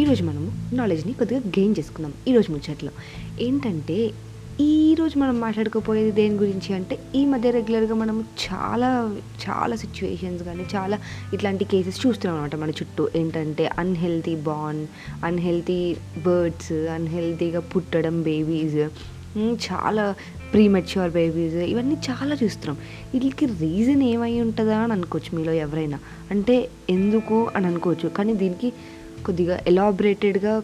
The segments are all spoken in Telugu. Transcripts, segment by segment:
ఈరోజు మనము నాలెడ్జ్ని కొద్దిగా గెయిన్ చేసుకుందాం. ఈరోజు ముచ్చట్లో. ఏంటంటే ఈరోజు మనం మాట్లాడుకోపోయేది దేని గురించి అంటే ఈ మధ్య రెగ్యులర్గా మనం చాలా చాలా సిచ్యువేషన్స్ కానీ చాలా ఇట్లాంటి కేసెస్ చూస్తున్నాం అనమాట మన చుట్టూ. ఏంటంటే అన్హెల్తీ బాండ్ అన్హెల్తీ బర్డ్స్ అన్హెల్తీగా పుట్టడం బేబీస్ చాలా ప్రీమెచ్యూర్ బేబీస్ ఇవన్నీ చాలా చూస్తున్నాం. వీటికి రీజన్ ఏమై ఉంటుందా అని అనుకోవచ్చు మీలో ఎవరైనా. అంటే ఎందుకు అని అనుకోవచ్చు. కానీ దీనికి కొద్దిగా ఎలాబరేటెడ్గా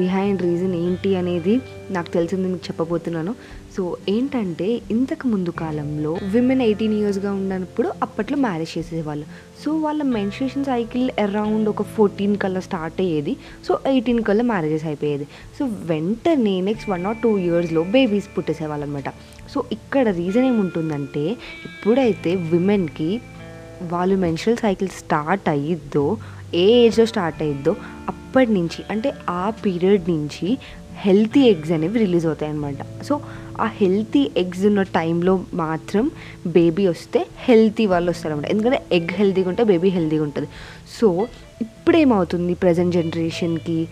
బిహైండ్ రీజన్ ఏంటి అనేది నాకు తెలిసింది మీకు చెప్పబోతున్నాను. సో ఏంటంటే ఇంతకు ముందు కాలంలో విమెన్ ఎయిటీన్ ఇయర్స్గా ఉన్నప్పుడు అప్పట్లో మ్యారేజ్ చేసేవాళ్ళు. సో వాళ్ళ మెన్స్ట్రేషన్ సైకిల్ అరౌండ్ ఒక ఫోర్టీన్ కల్లా స్టార్ట్ అయ్యేది. సో ఎయిటీన్ కల్లా మ్యారేజెస్ అయిపోయేది. సో వెంటనే నెక్స్ట్ వన్ ఆర్ టూ ఇయర్స్లో బేబీస్ పుట్టేసేవాళ్ళు అనమాట సో ఇక్కడ రీజన్ ఏముంటుందంటే ఎప్పుడైతే విమెన్కి వాళ్ళు మెన్షల్ సైకిల్ స్టార్ట్ అయ్యిద్దో ఏ ఏజ్లో స్టార్ట్ అయ్యిద్దో అప్పటి నుంచి అంటే ఆ పీరియడ్ నుంచి హెల్తీ ఎగ్స్ అనేవి రిలీజ్ అవుతాయి అనమాట సో ఆ హెల్తీ ఎగ్స్ ఉన్న టైంలో మాత్రం బేబీ వస్తే హెల్తీ వాళ్ళు వస్తారనమాట ఎందుకంటే ఎగ్ హెల్తీగా ఉంటే బేబీ హెల్తీగా ఉంటుంది. సో ఇప్పుడేమవుతుంది ప్రజెంట్ జనరేషన్కి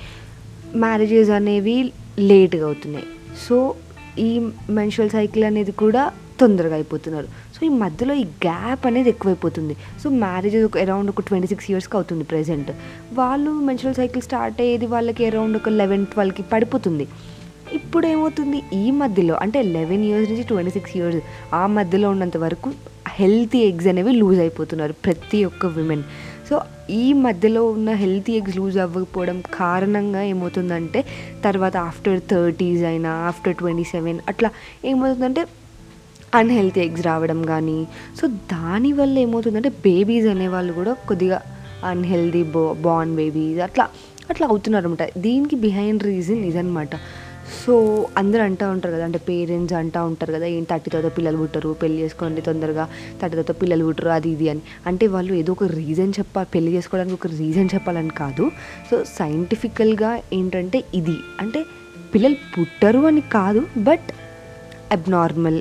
మ్యారేజెస్ అనేవి లేట్గా అవుతున్నాయి. సో ఈ మెన్షువల్ సైకిల్ అనేది కూడా తొందరగా అయిపోతున్నారు. సో ఈ మధ్యలో ఈ గ్యాప్ అనేది ఎక్కువైపోతుంది. సో మ్యారేజ్ ఒక అరౌండ్ ఒక ట్వంటీ సిక్స్ ఇయర్స్కి అవుతుంది ప్రెసెంట్ వాళ్ళు మెన్షువల్ సైకిల్ స్టార్ట్ అయ్యేది వాళ్ళకి అరౌండ్ ఒక లెవెన్ ట్వెల్వ్కి పడిపోతుంది. ఇప్పుడు ఏమవుతుంది? ఈ మధ్యలో అంటే లెవెన్ ఇయర్స్ నుంచి ట్వంటీ సిక్స్ ఇయర్స్ ఆ మధ్యలో ఉన్నంత వరకు హెల్తీ ఎగ్స్ అనేవి లూజ్ అయిపోతున్నారు ప్రతి ఒక్క విమెన్ సో ఈ మధ్యలో ఉన్న హెల్తీ ఎగ్స్ లూజ్ అవ్వకపోవడం కారణంగా ఏమవుతుందంటే తర్వాత ఆఫ్టర్ థర్టీస్ అయినా ఆఫ్టర్ ట్వంటీ సెవెన్ అట్లా ఏమవుతుందంటే అన్హెల్తీ ఎగ్స్ రావడం కానీ సో దానివల్ల ఏమవుతుందంటే బేబీస్ అనేవాళ్ళు కూడా కొద్దిగా అన్హెల్దీ బో బార్న్ బేబీస్ అట్లా అట్లా అవుతున్నారు అనమాట దీనికి బిహైండ్ రీజన్ ఇదనమాట సో అందరూ అంటూ ఉంటారు కదా అంటే పేరెంట్స్ అంటూ ఉంటారు కదా ఏం థర్టీ తర్వాత పిల్లలు పుట్టరు పెళ్ళి చేసుకోండి తొందరగా థర్టీ తర్వాత పిల్లలు పుట్టరు అది ఇది అని. అంటే వాళ్ళు ఏదో ఒక రీజన్ చెప్పాలి పెళ్ళి చేసుకోవడానికి ఒక రీజన్ చెప్పాలని కాదు. సో సైంటిఫికల్గా ఏంటంటే ఇది. అంటే పిల్లలు పుట్టరు అని కాదు బట్ అబ్నార్మల్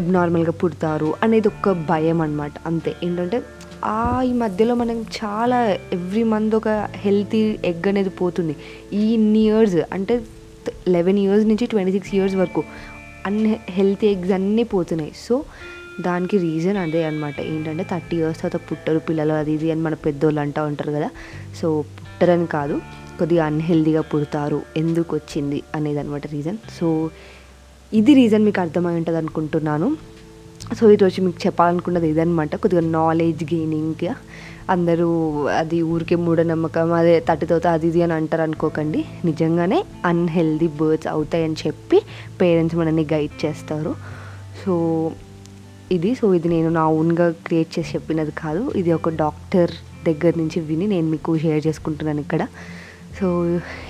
ఎబ్నార్మల్గా పుడతారు అనేది ఒక భయం అనమాట అంతే. ఏంటంటే ఆ ఈ మధ్యలో మనం చాలా ఎవ్రీ మంత్ ఒక హెల్తీ ఎగ్ అనేది పోతుంది. ఈ ఇన్ని ఇయర్స్ అంటే లెవెన్ ఇయర్స్ నుంచి ట్వంటీ సిక్స్ ఇయర్స్ వరకు అన్ని హెల్తీ ఎగ్స్ అన్నీ పోతున్నాయి. సో దానికి రీజన్ అదే అనమాట ఏంటంటే థర్టీ ఇయర్స్ తర్వాత పుట్టరు పిల్లలు అది ఇది అని మన పెద్దోళ్ళు అంటూ ఉంటారు కదా. సో పుట్టరని కాదు కొద్దిగా అన్హెల్దీగా పుడతారు. ఎందుకు వచ్చింది అనేది అనమాట రీజన్ సో ఇది రీజన్ మీకు అర్థమై ఉంటుంది అనుకుంటున్నాను. సో ఈరోజు మీకు చెప్పాలనుకున్నది ఇదనమాట కొద్దిగా నాలెడ్జ్ గెయినింగ్గా అందరూ అది ఊరికే మూఢనమ్మకం అదే తట్టితోత అది ఇది అని అంటారు అనుకోకండి. నిజంగానే అన్హెల్దీ బర్డ్స్ అవుతాయని చెప్పి పేరెంట్స్ మనల్ని గైడ్ చేస్తారు. సో ఇది సో ఇది నేను నా ఓన్గా క్రియేట్ చేసి చెప్పినది కాదు. ఇది ఒక డాక్టర్ దగ్గర నుంచి విని నేను మీకు షేర్ చేసుకుంటున్నాను ఇక్కడ. సో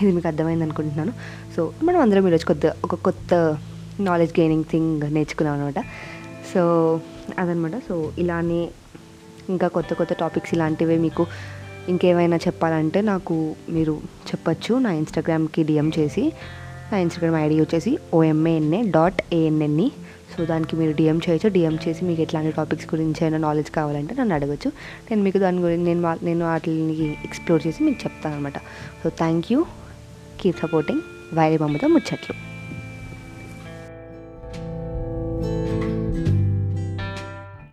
ఇది మీకు అర్థమైంది అనుకుంటున్నాను. సో మనం అందరం ఈరోజు కొత్త ఒక కొత్త నాలెడ్జ్ గెయినింగ్ థింగ్ నేర్చుకున్నాను అనమాట సో అదనమాట సో ఇలానే ఇంకా కొత్త కొత్త టాపిక్స్ ఇలాంటివి మీకు ఇంకేమైనా చెప్పాలంటే నాకు మీరు చెప్పచ్చు. నా ఇన్స్టాగ్రామ్కి డిఎం చేసి నా ఇన్స్టాగ్రామ్ ఐడి వచ్చేసి ఓఎంఏఎన్ఏ డాట్ ఏఎన్ఎన్ఈ సో దానికి మీరు డిఎం చేయొచ్చు. డిఎం చేసి మీకు ఎట్లాంటి టాపిక్స్ గురించి అయినా నాలెడ్జ్ కావాలంటే నన్ను అడగచ్చు. నేను మీకు దాని గురించి నేను వా- నేను వాటిని ఎక్స్ప్లోర్ చేసి మీకు చెప్తాను అనమాట so thank you keep supporting వైరే బొమ్మతో ముచ్చట్లు